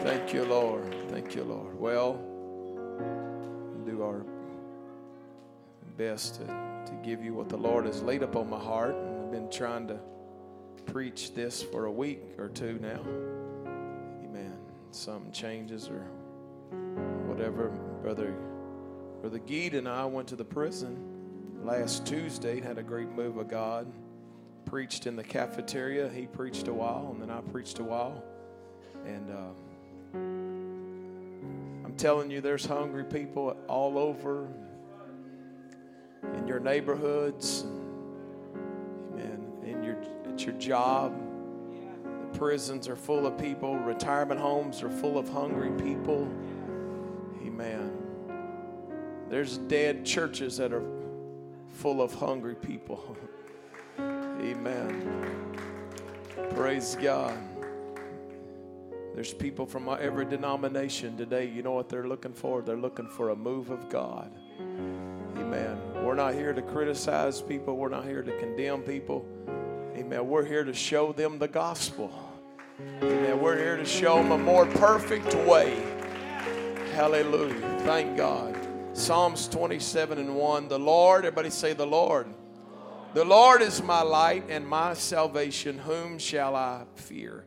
Thank you, Lord. Thank you, Lord. Well, we'll do our best to, to give you what the Lord has laid upon my heart. And I've been trying to preach this for a week or two now. Amen. Something changes or whatever. Brother, Brother Geed and I went to the prison last Tuesday, and had a great move of God. Preached in the cafeteria. He preached a while, and then I preached a while. And uh, I'm telling you, there's hungry people all over in your neighborhoods, amen, in your at your job. The prisons are full of people. Retirement homes are full of hungry people. Amen. There's dead churches that are full of hungry people. Amen. Praise God. There's people from every denomination today. You know what they're looking for? They're looking for a move of God. Amen. We're not here to criticize people, we're not here to condemn people. Amen. We're here to show them the gospel. Amen. We're here to show them a more perfect way. Hallelujah. Thank God. Psalms 27 and 1. The Lord, everybody say, The Lord. The Lord is my light and my salvation. Whom shall I fear?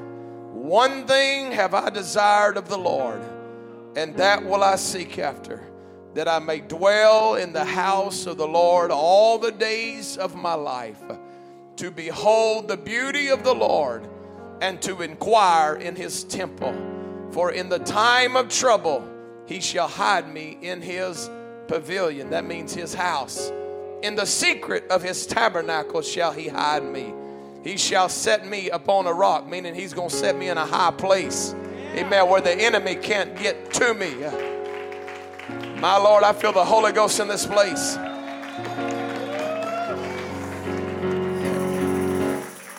One thing have I desired of the Lord, and that will I seek after, that I may dwell in the house of the Lord all the days of my life, to behold the beauty of the Lord and to inquire in his temple. For in the time of trouble, he shall hide me in his pavilion. That means his house. In the secret of his tabernacle shall he hide me. He shall set me upon a rock, meaning he's going to set me in a high place. Amen. Where the enemy can't get to me. My Lord, I feel the Holy Ghost in this place.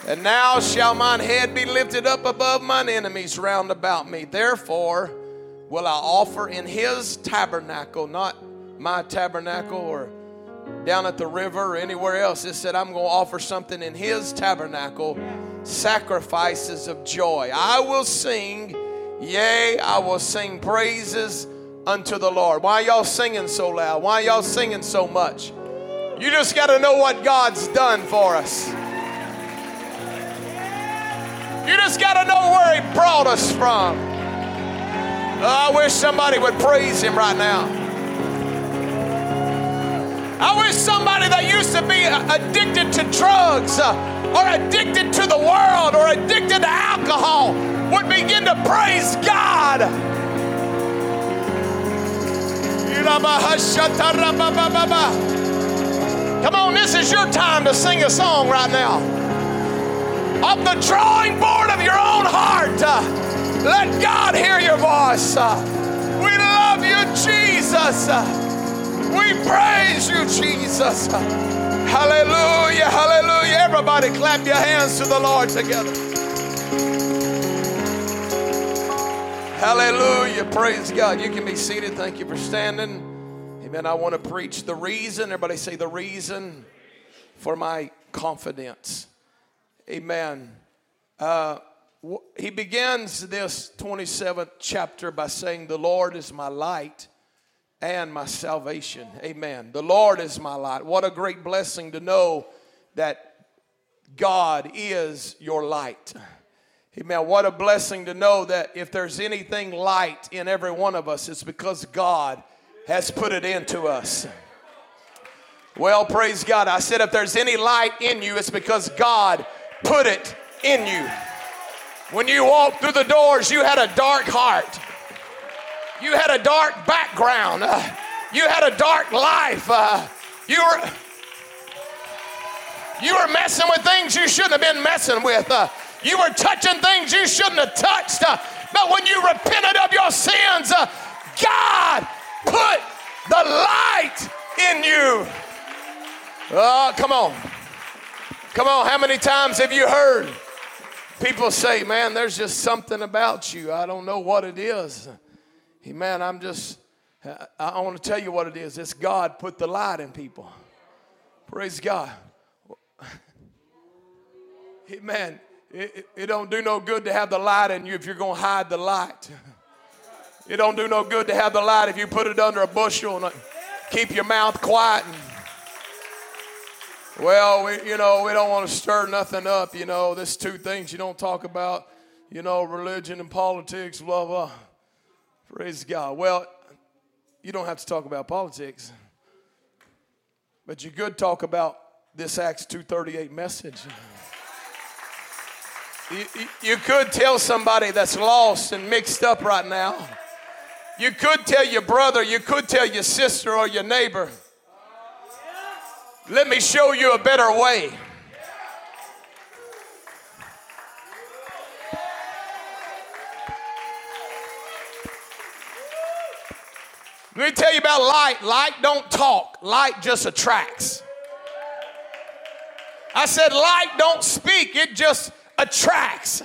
And now shall mine head be lifted up above mine enemies round about me. Therefore will I offer in his tabernacle, not my tabernacle or down at the river or anywhere else. It said, I'm going to offer something in his tabernacle sacrifices of joy. I will sing, yea, I will sing praises unto the Lord. Why y'all singing so loud? Why y'all singing so much? You just got to know what God's done for us. You just got to know where He brought us from. Oh, I wish somebody would praise Him right now. I wish somebody that used to be addicted to drugs uh, or addicted to the world or addicted to alcohol would begin to praise God. Come on, this is your time to sing a song right now. Off the drawing board of your own heart, uh, let God hear your voice. Uh, we love you, Jesus. We praise you, Jesus. Hallelujah, hallelujah. Everybody clap your hands to the Lord together. Hallelujah. Praise God. You can be seated. Thank you for standing. Amen. I want to preach the reason. Everybody say the reason for my confidence. Amen. Uh, he begins this 27th chapter by saying, The Lord is my light and my salvation. Amen. The Lord is my light. What a great blessing to know that God is your light. Amen. What a blessing to know that if there's anything light in every one of us, it's because God has put it into us. Well, praise God. I said, if there's any light in you, it's because God put it in you. When you walked through the doors, you had a dark heart. You had a dark background. Uh, you had a dark life. Uh, you were you were messing with things you shouldn't have been messing with. Uh, you were touching things you shouldn't have touched. Uh, but when you repented of your sins, uh, God put the light in you. Oh, come on. Come on. How many times have you heard people say, man, there's just something about you? I don't know what it is. Man, I'm just, I want to tell you what it is. It's God put the light in people. Praise God. Amen. It, it, it, don't do no good to have the light in you if you're going to hide the light. It don't do no good to have the light if you put it under a bushel and uh, keep your mouth quiet. And, well, we, you know, we don't want to stir nothing up. You know, there's two things you don't talk about. You know, religion and politics, blah blah. Praise God. Well, you don't have to talk about politics, but you could talk about this Acts 2:38 message. You, you could tell somebody that's lost and mixed up right now. You could tell your brother, you could tell your sister or your neighbor, let me show you a better way. Let me tell you about light. Light don't talk, light just attracts. I said, light don't speak, it just attracts.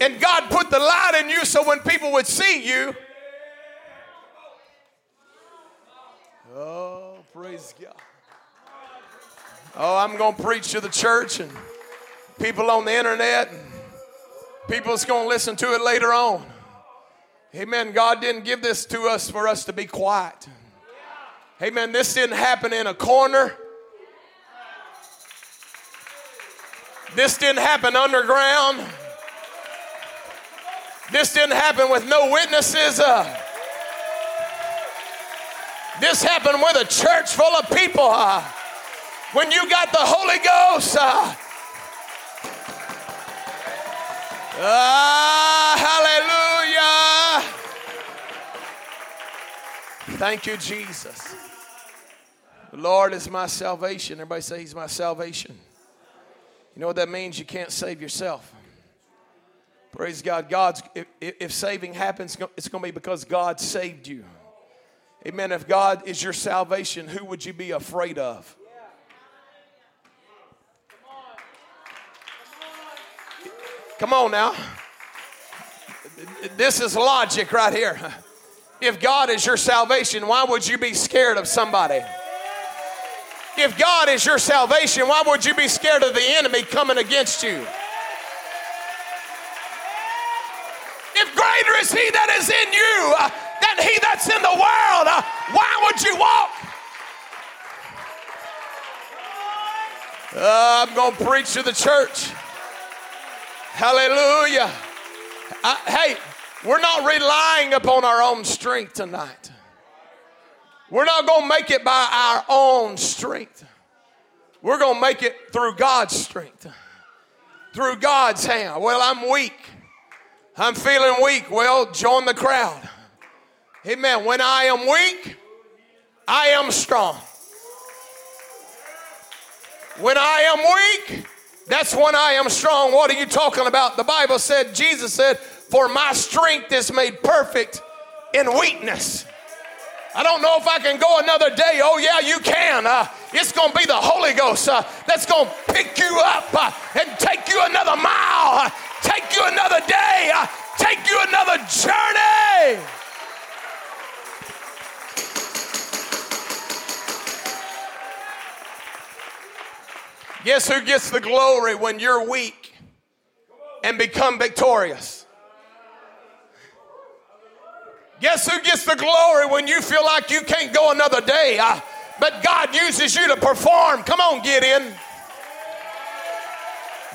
And God put the light in you so when people would see you, oh, praise God. Oh, I'm going to preach to the church and people on the internet and people's going to listen to it later on. Amen. God didn't give this to us for us to be quiet. Amen. This didn't happen in a corner. This didn't happen underground. This didn't happen with no witnesses. Uh, this happened with a church full of people. Uh, when you got the Holy Ghost. Uh, uh, hallelujah. Thank you, Jesus. The Lord is my salvation. Everybody say He's my salvation. You know what that means? You can't save yourself. Praise God. God's if, if saving happens, it's going to be because God saved you. Amen. If God is your salvation, who would you be afraid of? Come on now. This is logic right here. If God is your salvation, why would you be scared of somebody? If God is your salvation, why would you be scared of the enemy coming against you? If greater is he that is in you uh, than he that's in the world, uh, why would you walk? Uh, I'm going to preach to the church. Hallelujah. I, hey, we're not relying upon our own strength tonight. We're not going to make it by our own strength. We're going to make it through God's strength, through God's hand. Well, I'm weak. I'm feeling weak. Well, join the crowd. Amen. When I am weak, I am strong. When I am weak, that's when I am strong. What are you talking about? The Bible said, Jesus said, For my strength is made perfect in weakness. I don't know if I can go another day. Oh, yeah, you can. Uh, it's going to be the Holy Ghost uh, that's going to pick you up uh, and take you another mile, uh, take you another day, uh, take you another journey. Guess who gets the glory when you're weak and become victorious? Guess who gets the glory when you feel like you can't go another day, but God uses you to perform? Come on, get in.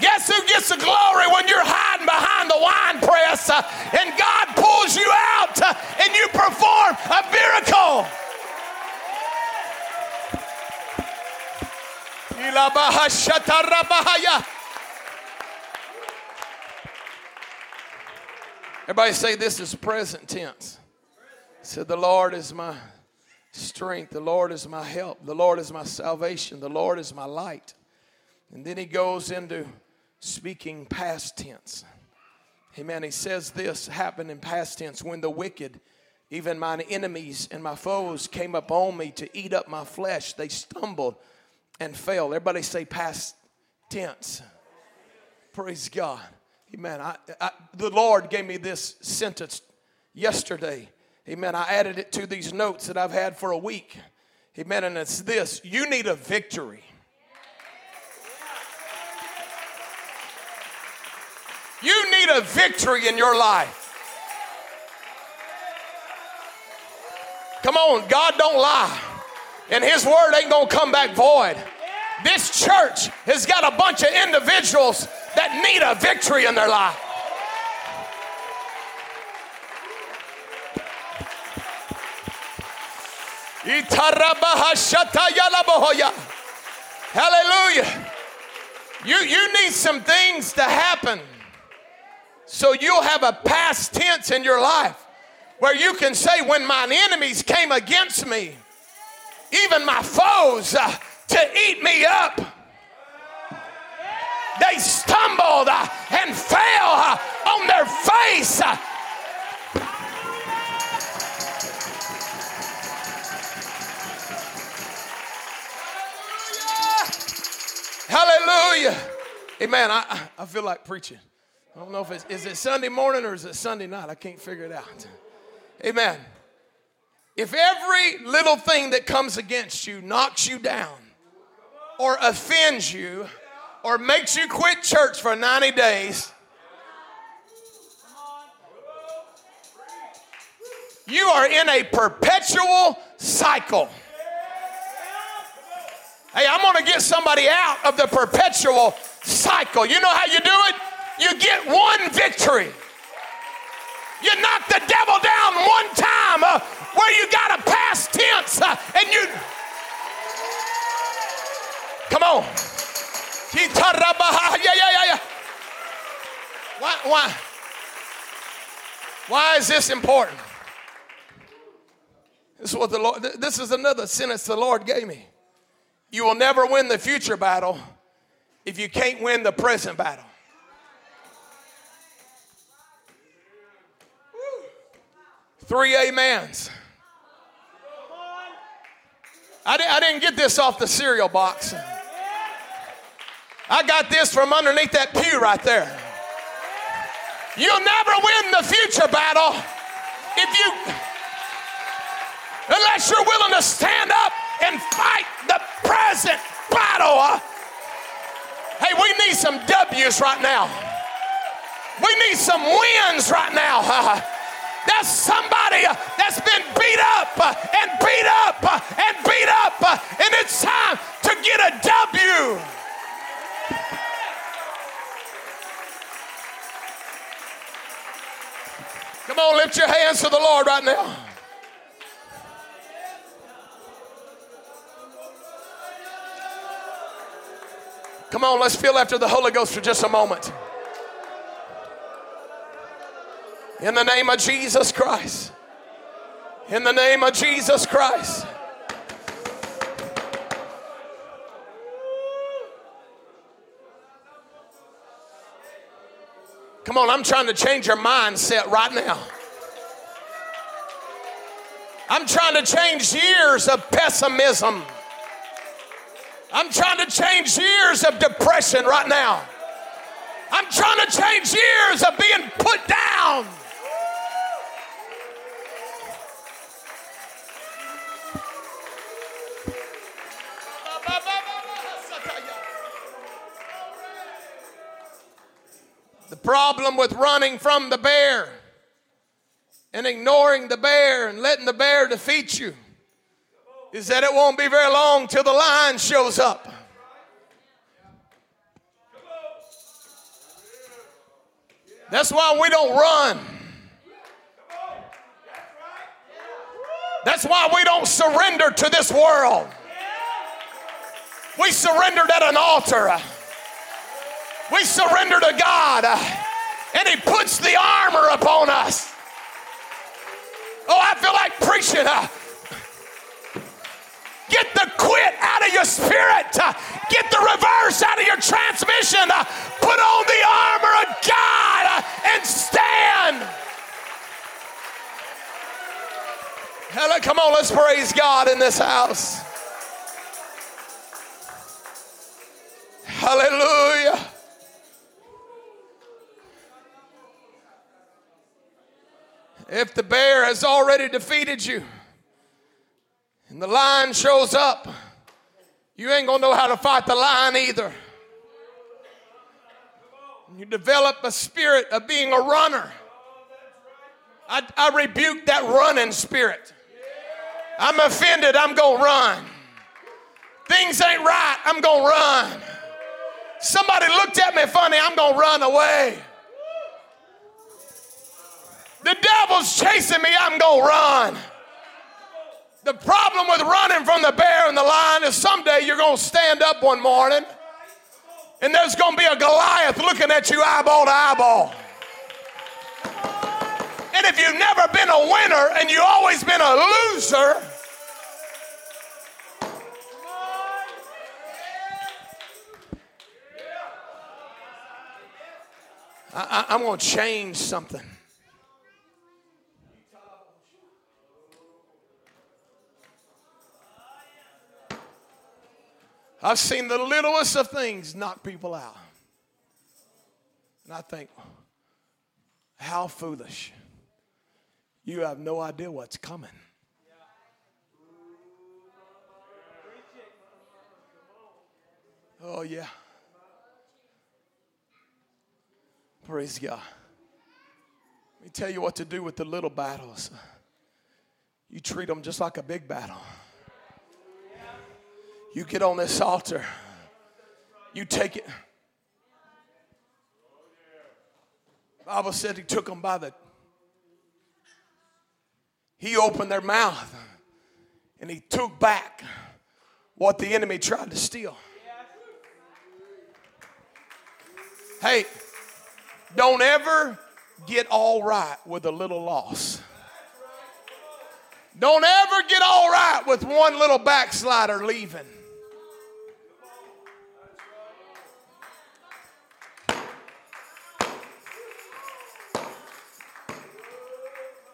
Guess who gets the glory when you're hiding behind the wine press uh, and God pulls you out uh, and you perform a miracle? Everybody say this is present tense. Said the Lord is my strength, the Lord is my help, the Lord is my salvation, the Lord is my light. And then he goes into speaking past tense. Amen. He says this happened in past tense when the wicked Even mine enemies and my foes came upon me to eat up my flesh. They stumbled and fell. Everybody say past tense. Praise God. Amen. I, I, the Lord gave me this sentence yesterday. Amen. I added it to these notes that I've had for a week. Amen. And it's this you need a victory. You need a victory in your life. Come on, God don't lie. And his word ain't going to come back void. This church has got a bunch of individuals that need a victory in their life. Hallelujah. You, you need some things to happen so you'll have a past tense in your life where you can say, When mine enemies came against me, even my foes uh, to eat me up, they stumbled uh, and fell uh, on their face. Hallelujah. Amen. I, I feel like preaching. I don't know if it's is it Sunday morning or is it Sunday night. I can't figure it out. Amen. If every little thing that comes against you knocks you down or offends you or makes you quit church for 90 days, you are in a perpetual cycle. Hey, I'm going to get somebody out of the perpetual cycle. You know how you do it? You get one victory. You knock the devil down one time uh, where you got a past tense uh, and you. Come on. Yeah, yeah, yeah, yeah. Why, why? Why is this important? This is what the Lord, this is another sentence the Lord gave me. You will never win the future battle if you can't win the present battle. Three amens. I, di- I didn't get this off the cereal box. I got this from underneath that pew right there. You'll never win the future battle if you, unless you're willing to stand up and fight the present battle. Hey, we need some W's right now. We need some wins right now. There's somebody that's been beat up and beat up and beat up, and it's time to get a W. Come on, lift your hands to the Lord right now. Come on, let's feel after the Holy Ghost for just a moment. In the name of Jesus Christ. In the name of Jesus Christ. Come on, I'm trying to change your mindset right now. I'm trying to change years of pessimism. I'm trying to change years of depression right now. I'm trying to change years of being put down. The problem with running from the bear and ignoring the bear and letting the bear defeat you is that it won't be very long till the lion shows up. That's why we don't run. That's why we don't surrender to this world. We surrendered at an altar. We surrender to God, and He puts the armor upon us. Oh, I feel like preaching. Get the quit out of your spirit. Get the reverse out of your transmission. Put on the armor of God and stand. Hello, come on, let's praise God in this house. Hallelujah. If the bear has already defeated you and the lion shows up, you ain't gonna know how to fight the lion either. You develop a spirit of being a runner. I, I rebuke that running spirit. I'm offended, I'm gonna run. Things ain't right, I'm gonna run. Somebody looked at me funny, I'm gonna run away. The devil's chasing me, I'm gonna run. The problem with running from the bear and the lion is someday you're gonna stand up one morning and there's gonna be a Goliath looking at you eyeball to eyeball. And if you've never been a winner and you've always been a loser, I, am going to change something. I've seen the littlest of things knock people out. And I think, how foolish. You have no idea what's coming. Oh, yeah. Praise God. Let me tell you what to do with the little battles. You treat them just like a big battle. You get on this altar, you take it. Bible said he took them by the he opened their mouth and he took back what the enemy tried to steal. Hey, don't ever get all right with a little loss. Don't ever get all right with one little backslider leaving.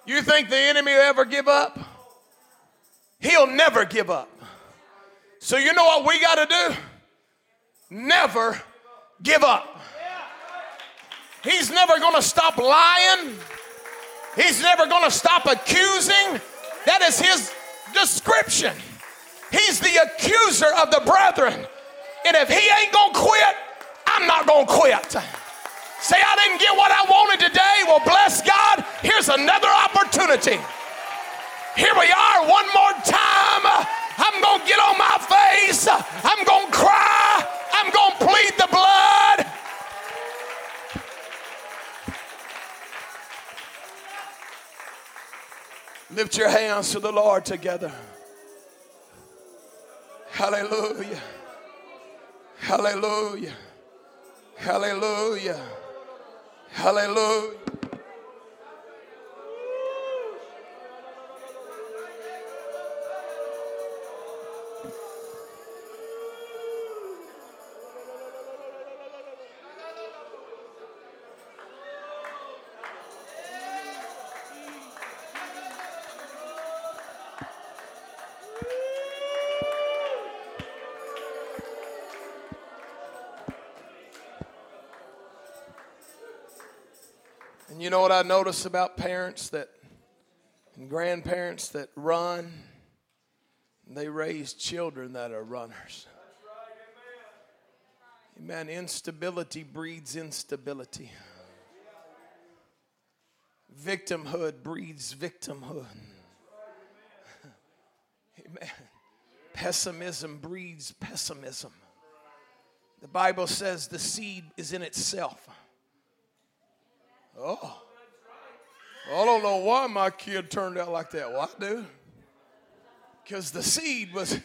You think the enemy will ever give up? He'll never give up. So, you know what we got to do? Never give up. He's never going to stop lying. He's never going to stop accusing. That is his description. He's the accuser of the brethren. And if he ain't going to quit, I'm not going to quit. Say, I didn't get what I wanted today. Well, bless God. Here's another opportunity. Here we are one more time. I'm going to get on my face. I'm going to cry. I'm going to plead the blood. Lift your hands to the Lord together. Hallelujah. Hallelujah. Hallelujah. Hallelujah. You know what I notice about parents that and grandparents that run? They raise children that are runners. Amen. Instability breeds instability. Victimhood breeds victimhood. Amen. Pessimism breeds pessimism. The Bible says the seed is in itself. Oh. I don't know why my kid turned out like that. Well, I do. Because the seed was.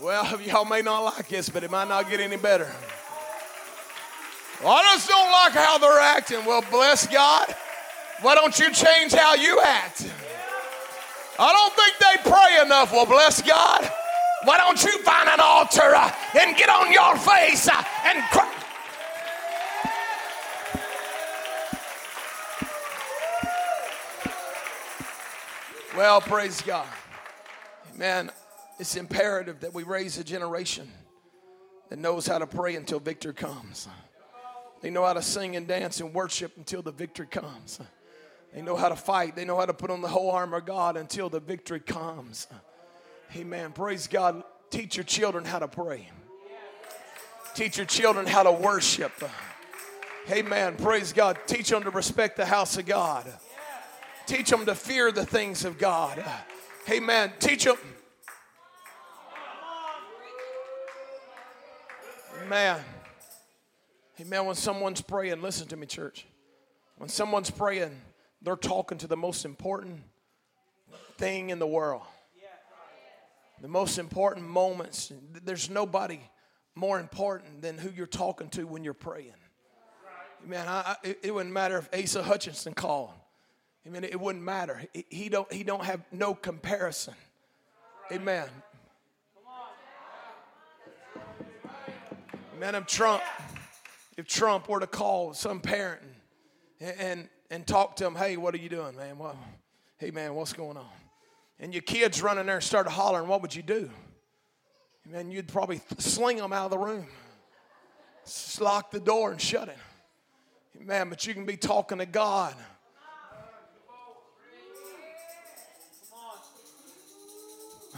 Well, y'all may not like this, but it might not get any better. Well, I just don't like how they're acting. Well, bless God. Why don't you change how you act? I don't think they pray enough. Well, bless God. Why don't you find an altar uh, and get on your face uh, and cry? Well, praise God. Man, it's imperative that we raise a generation that knows how to pray until victory comes. They know how to sing and dance and worship until the victory comes. They know how to fight. They know how to put on the whole armor of God until the victory comes. Amen. Praise God. Teach your children how to pray. Teach your children how to worship. Amen. Praise God. Teach them to respect the house of God. Teach them to fear the things of God. Amen. Teach them. Man. Amen. When someone's praying, listen to me, church. When someone's praying, they're talking to the most important thing in the world. The most important moments. There's nobody more important than who you're talking to when you're praying. Man, I, I, it wouldn't matter if Asa Hutchinson called. Amen. It wouldn't matter. He don't. He don't have no comparison. Amen. Man, if Trump, if Trump were to call some parent and, and and talk to him, hey, what are you doing, man? Well, hey, man, what's going on? And your kids running there and started hollering, what would you do? Man, you'd probably sling them out of the room, Just lock the door and shut it. Man, but you can be talking to God.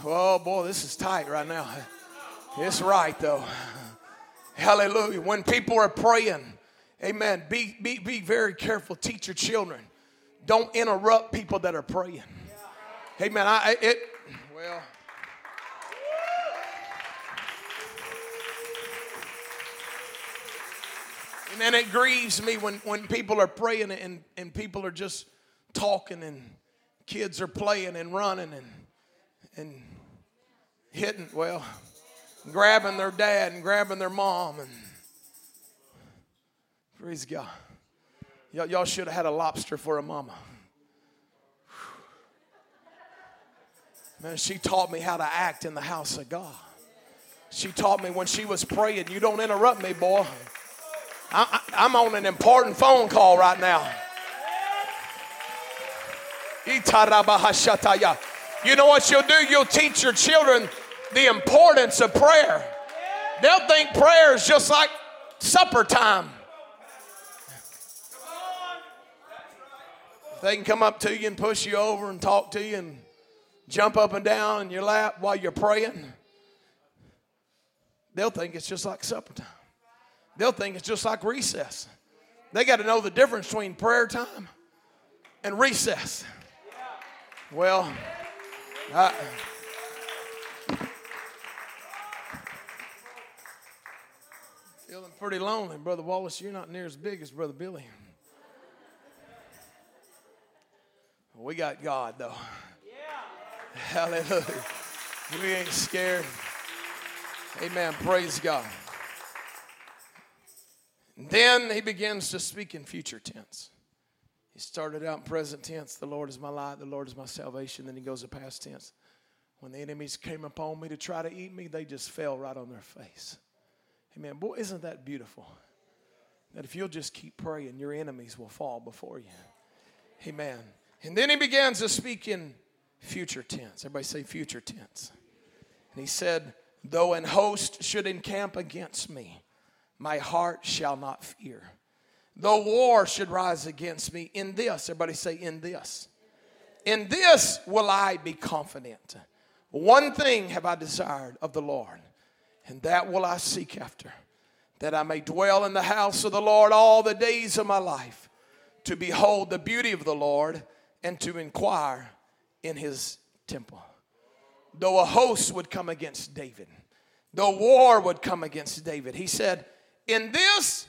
Oh boy, this is tight right now. It's right though. Hallelujah. When people are praying, amen, be, be, be very careful. Teach your children. Don't interrupt people that are praying. Amen. I, it, well, And then it grieves me when, when people are praying and, and people are just talking and kids are playing and running and, and hitting, well, grabbing their dad and grabbing their mom. And praise God. Y'all, y'all should have had a lobster for a mama. Man, she taught me how to act in the house of God. She taught me when she was praying, you don't interrupt me, boy. I, am on an important phone call right now. You know what you'll do? You'll teach your children the importance of prayer. They'll think prayer is just like supper time. They can come up to you and push you over and talk to you and jump up and down in your lap while you're praying. They'll think it's just like supper time they'll think it's just like recess. They got to know the difference between prayer time and recess. Well, I, feeling pretty lonely, Brother Wallace. You're not near as big as Brother Billy. We got God, though. Yeah. Hallelujah. We ain't scared. Amen. Praise God. Then he begins to speak in future tense. He started out in present tense, the Lord is my light, the Lord is my salvation. Then he goes to past tense. When the enemies came upon me to try to eat me, they just fell right on their face. Amen. Boy, isn't that beautiful? That if you'll just keep praying, your enemies will fall before you. Amen. And then he begins to speak in future tense. Everybody say future tense. And he said, Though an host should encamp against me, my heart shall not fear. Though war should rise against me, in this, everybody say, in this. In this will I be confident. One thing have I desired of the Lord, and that will I seek after, that I may dwell in the house of the Lord all the days of my life, to behold the beauty of the Lord and to inquire in his temple. Though a host would come against David, though war would come against David, he said, in this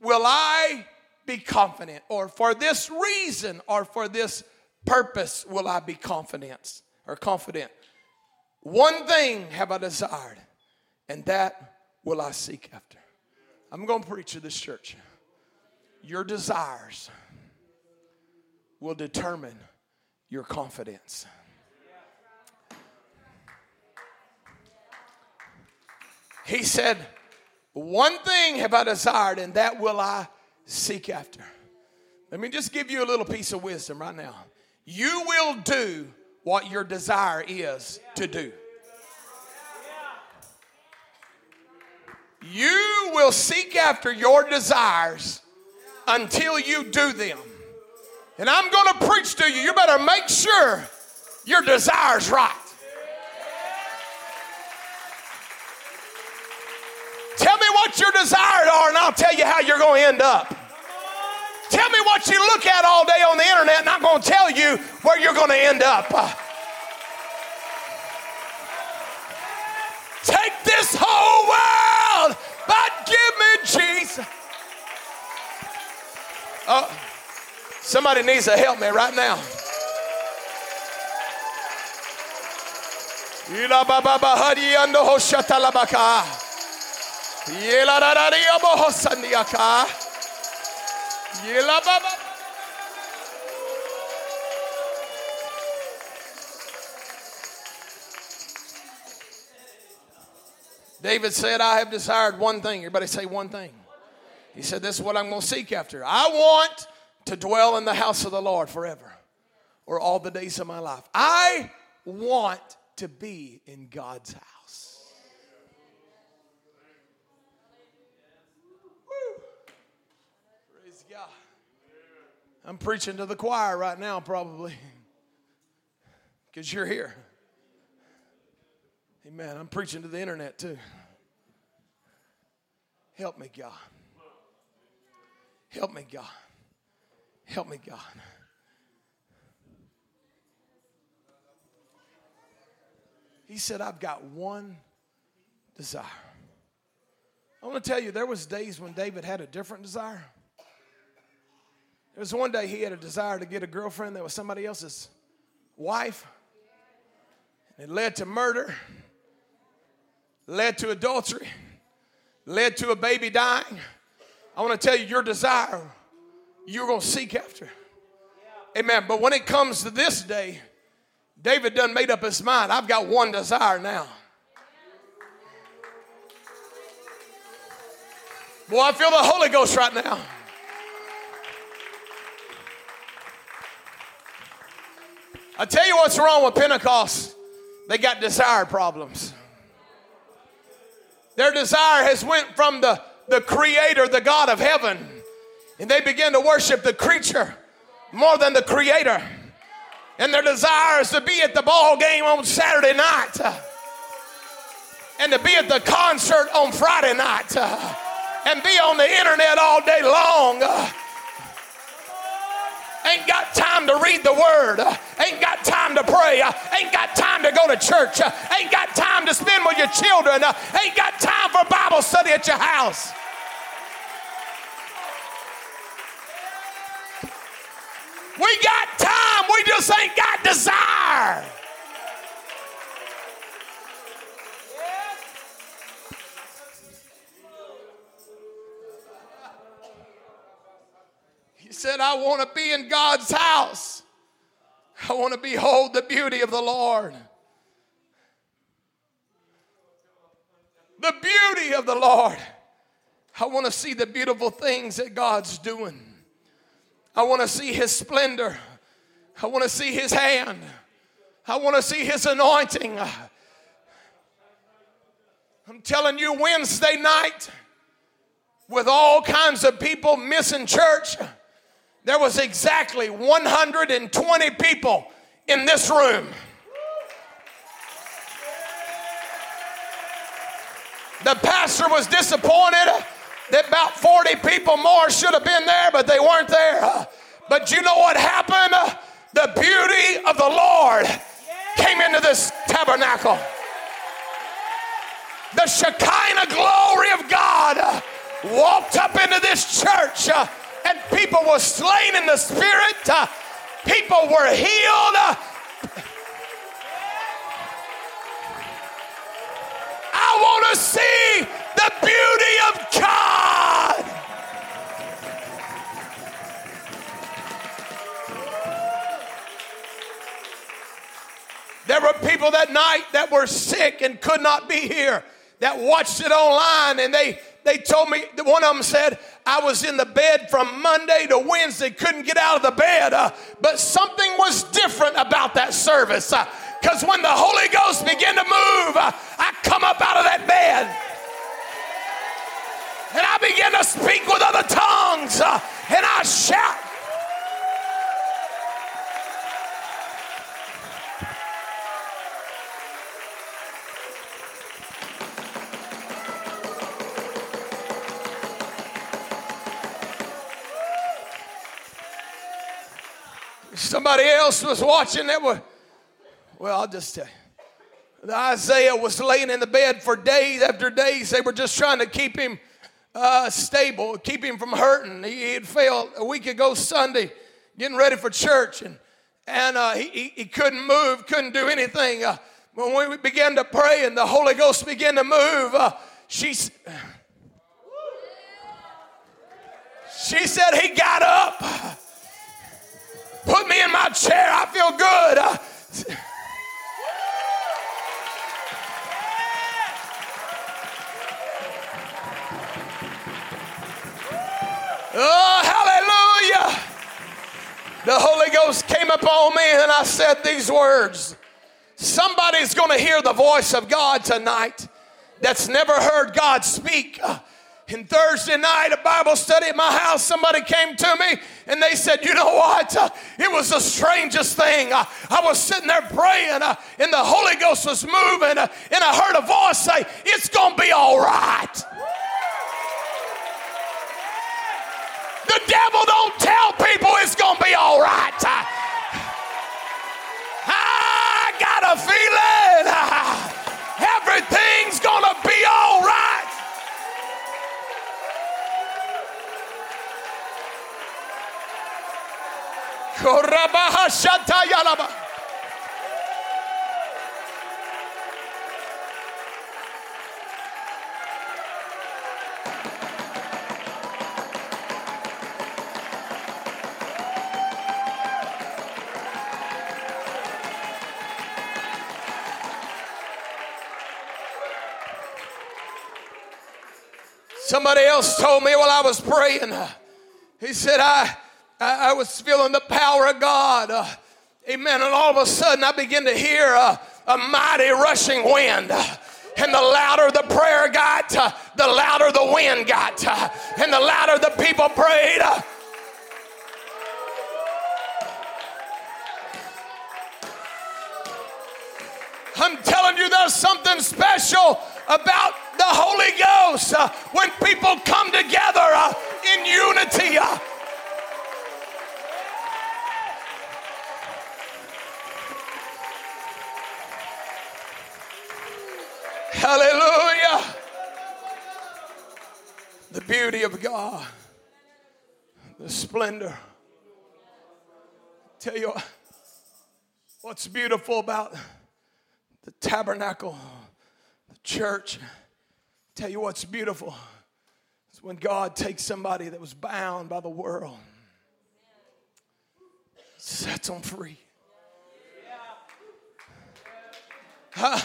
will I be confident, or for this reason, or for this purpose will I be confident or confident. One thing have I desired, and that will I seek after. I'm going to preach to this church. Your desires will determine your confidence. He said, one thing have I desired, and that will I seek after. Let me just give you a little piece of wisdom right now. You will do what your desire is to do. You will seek after your desires until you do them. And I'm going to preach to you. You better make sure your desire's right. Your desires are, and I'll tell you how you're going to end up. Tell me what you look at all day on the internet, and I'm going to tell you where you're going to end up. Take this whole world, but give me Jesus. Oh, somebody needs to help me right now. David said, I have desired one thing. Everybody say one thing. He said, This is what I'm going to seek after. I want to dwell in the house of the Lord forever or all the days of my life. I want to be in God's house. Woo. Praise God. I'm preaching to the choir right now, probably, because you're here. Amen. I'm preaching to the internet too. Help me, God. Help me, God. Help me, God. He said, I've got one desire. I want to tell you, there was days when David had a different desire. There was one day he had a desire to get a girlfriend that was somebody else's wife. It led to murder, led to adultery, led to a baby dying. I want to tell you, your desire, you're going to seek after. Amen. But when it comes to this day, David done made up his mind. I've got one desire now. Boy, I feel the Holy Ghost right now. I tell you what's wrong with Pentecost. They got desire problems. Their desire has went from the, the creator, the God of heaven, and they begin to worship the creature more than the creator and their desire is to be at the ball game on Saturday night uh, and to be at the concert on Friday night uh, and be on the internet all day long. Ain't got time to read the word, ain't got time to pray, ain't got time to go to church, ain't got time to spend with your children, ain't got time for Bible study at your house. We got time, we just ain't got desire. Said, I want to be in God's house. I want to behold the beauty of the Lord. The beauty of the Lord. I want to see the beautiful things that God's doing. I want to see His splendor. I want to see His hand. I want to see His anointing. I'm telling you, Wednesday night, with all kinds of people missing church, there was exactly 120 people in this room. The pastor was disappointed that about 40 people more should have been there, but they weren't there. But you know what happened? The beauty of the Lord came into this tabernacle. The Shekinah glory of God walked up into this church, and people were slain in the spirit. Uh, people were healed. Uh, I want to see the beauty of God. There were people that night that were sick and could not be here that watched it online and they they told me one of them said I was in the bed from Monday to Wednesday, couldn't get out of the bed. Uh, but something was different about that service. Because uh, when the Holy Ghost began to move, uh, I come up out of that bed. And I began to speak with other tongues. Uh, and I shout. Somebody else was watching that was, well, I'll just tell you. Isaiah was laying in the bed for days after days. They were just trying to keep him uh, stable, keep him from hurting. He, had failed a week ago Sunday, getting ready for church, and, and uh, he, he, he, couldn't move, couldn't do anything. Uh, when we began to pray and the Holy Ghost began to move, uh, she, she said he got up Put me in my chair. I feel good. Uh, oh, hallelujah. The Holy Ghost came upon me and I said these words. Somebody's going to hear the voice of God tonight that's never heard God speak. Uh, And Thursday night, a Bible study at my house, somebody came to me and they said, You know what? Uh, it was the strangest thing. Uh, I was sitting there praying uh, and the Holy Ghost was moving and I heard a voice say, It's going to be all right. The devil don't tell people it's going to be all right. I got a feeling everything's Somebody else told me while I was praying, he said, I I, I was feeling the power of God. Uh, amen. And all of a sudden, I began to hear a, mighty rushing wind. And the louder the prayer got, uh, the louder the wind got. Uh, and the louder the people prayed. Uh, I'm telling you, there's something special about the Holy Ghost uh, when people come together uh, in unity. Uh, Hallelujah. The beauty of God, the splendor. Tell you what's beautiful about the tabernacle, the church. Tell you what's beautiful is when God takes somebody that was bound by the world, sets them free. Huh?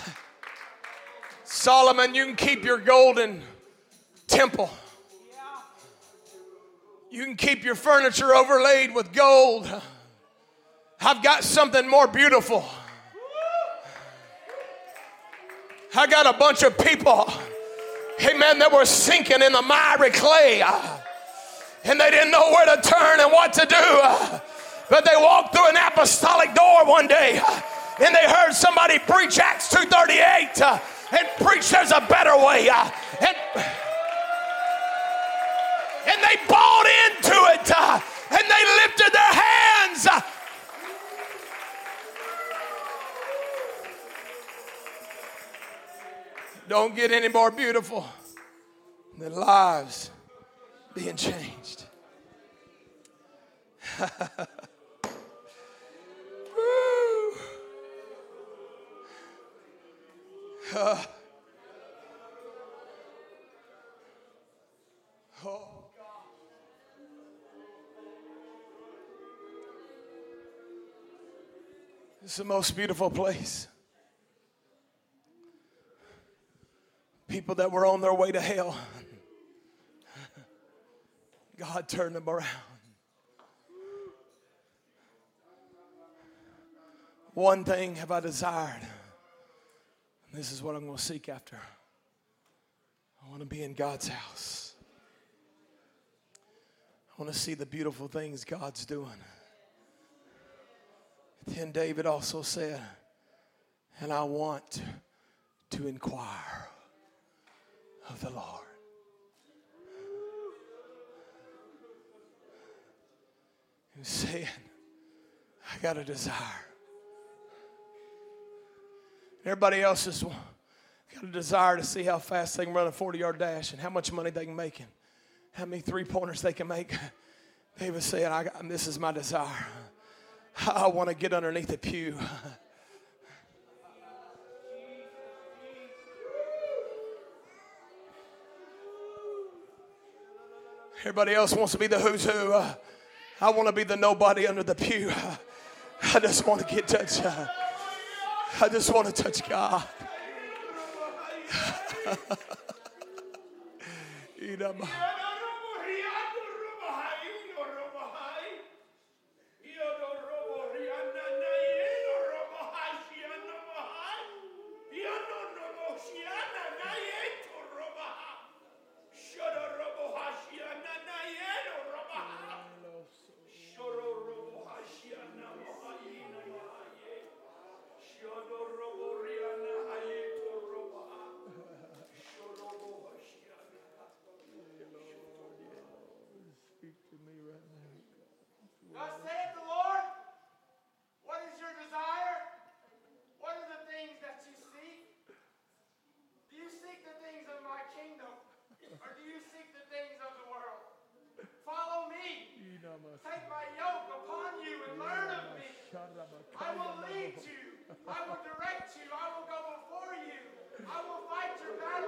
Solomon, you can keep your golden temple. You can keep your furniture overlaid with gold. I've got something more beautiful. I got a bunch of people, amen, that were sinking in the miry clay. Uh, and they didn't know where to turn and what to do. Uh, but they walked through an apostolic door one day uh, and they heard somebody preach Acts 238 and preach there's a better way. Uh, and, and they bought into it uh, and they lifted their hands. Uh. Don't get any more beautiful than lives being changed. Uh, oh, It's the most beautiful place. People that were on their way to hell God turned them around. One thing have I desired. This is what I'm going to seek after. I want to be in God's house. I want to see the beautiful things God's doing. Then David also said, and I want to inquire of the Lord. He was saying, I got a desire. Everybody else has got a desire to see how fast they can run a 40 yard dash and how much money they can make and how many three pointers they can make. David said, I got, This is my desire. I want to get underneath the pew. Everybody else wants to be the who's who. Uh, I want to be the nobody under the pew. I just want to get touched. Uh, I just want to touch God. Take my yoke upon you and learn of me. I will lead you. I will direct you. I will go before you. I will fight your battles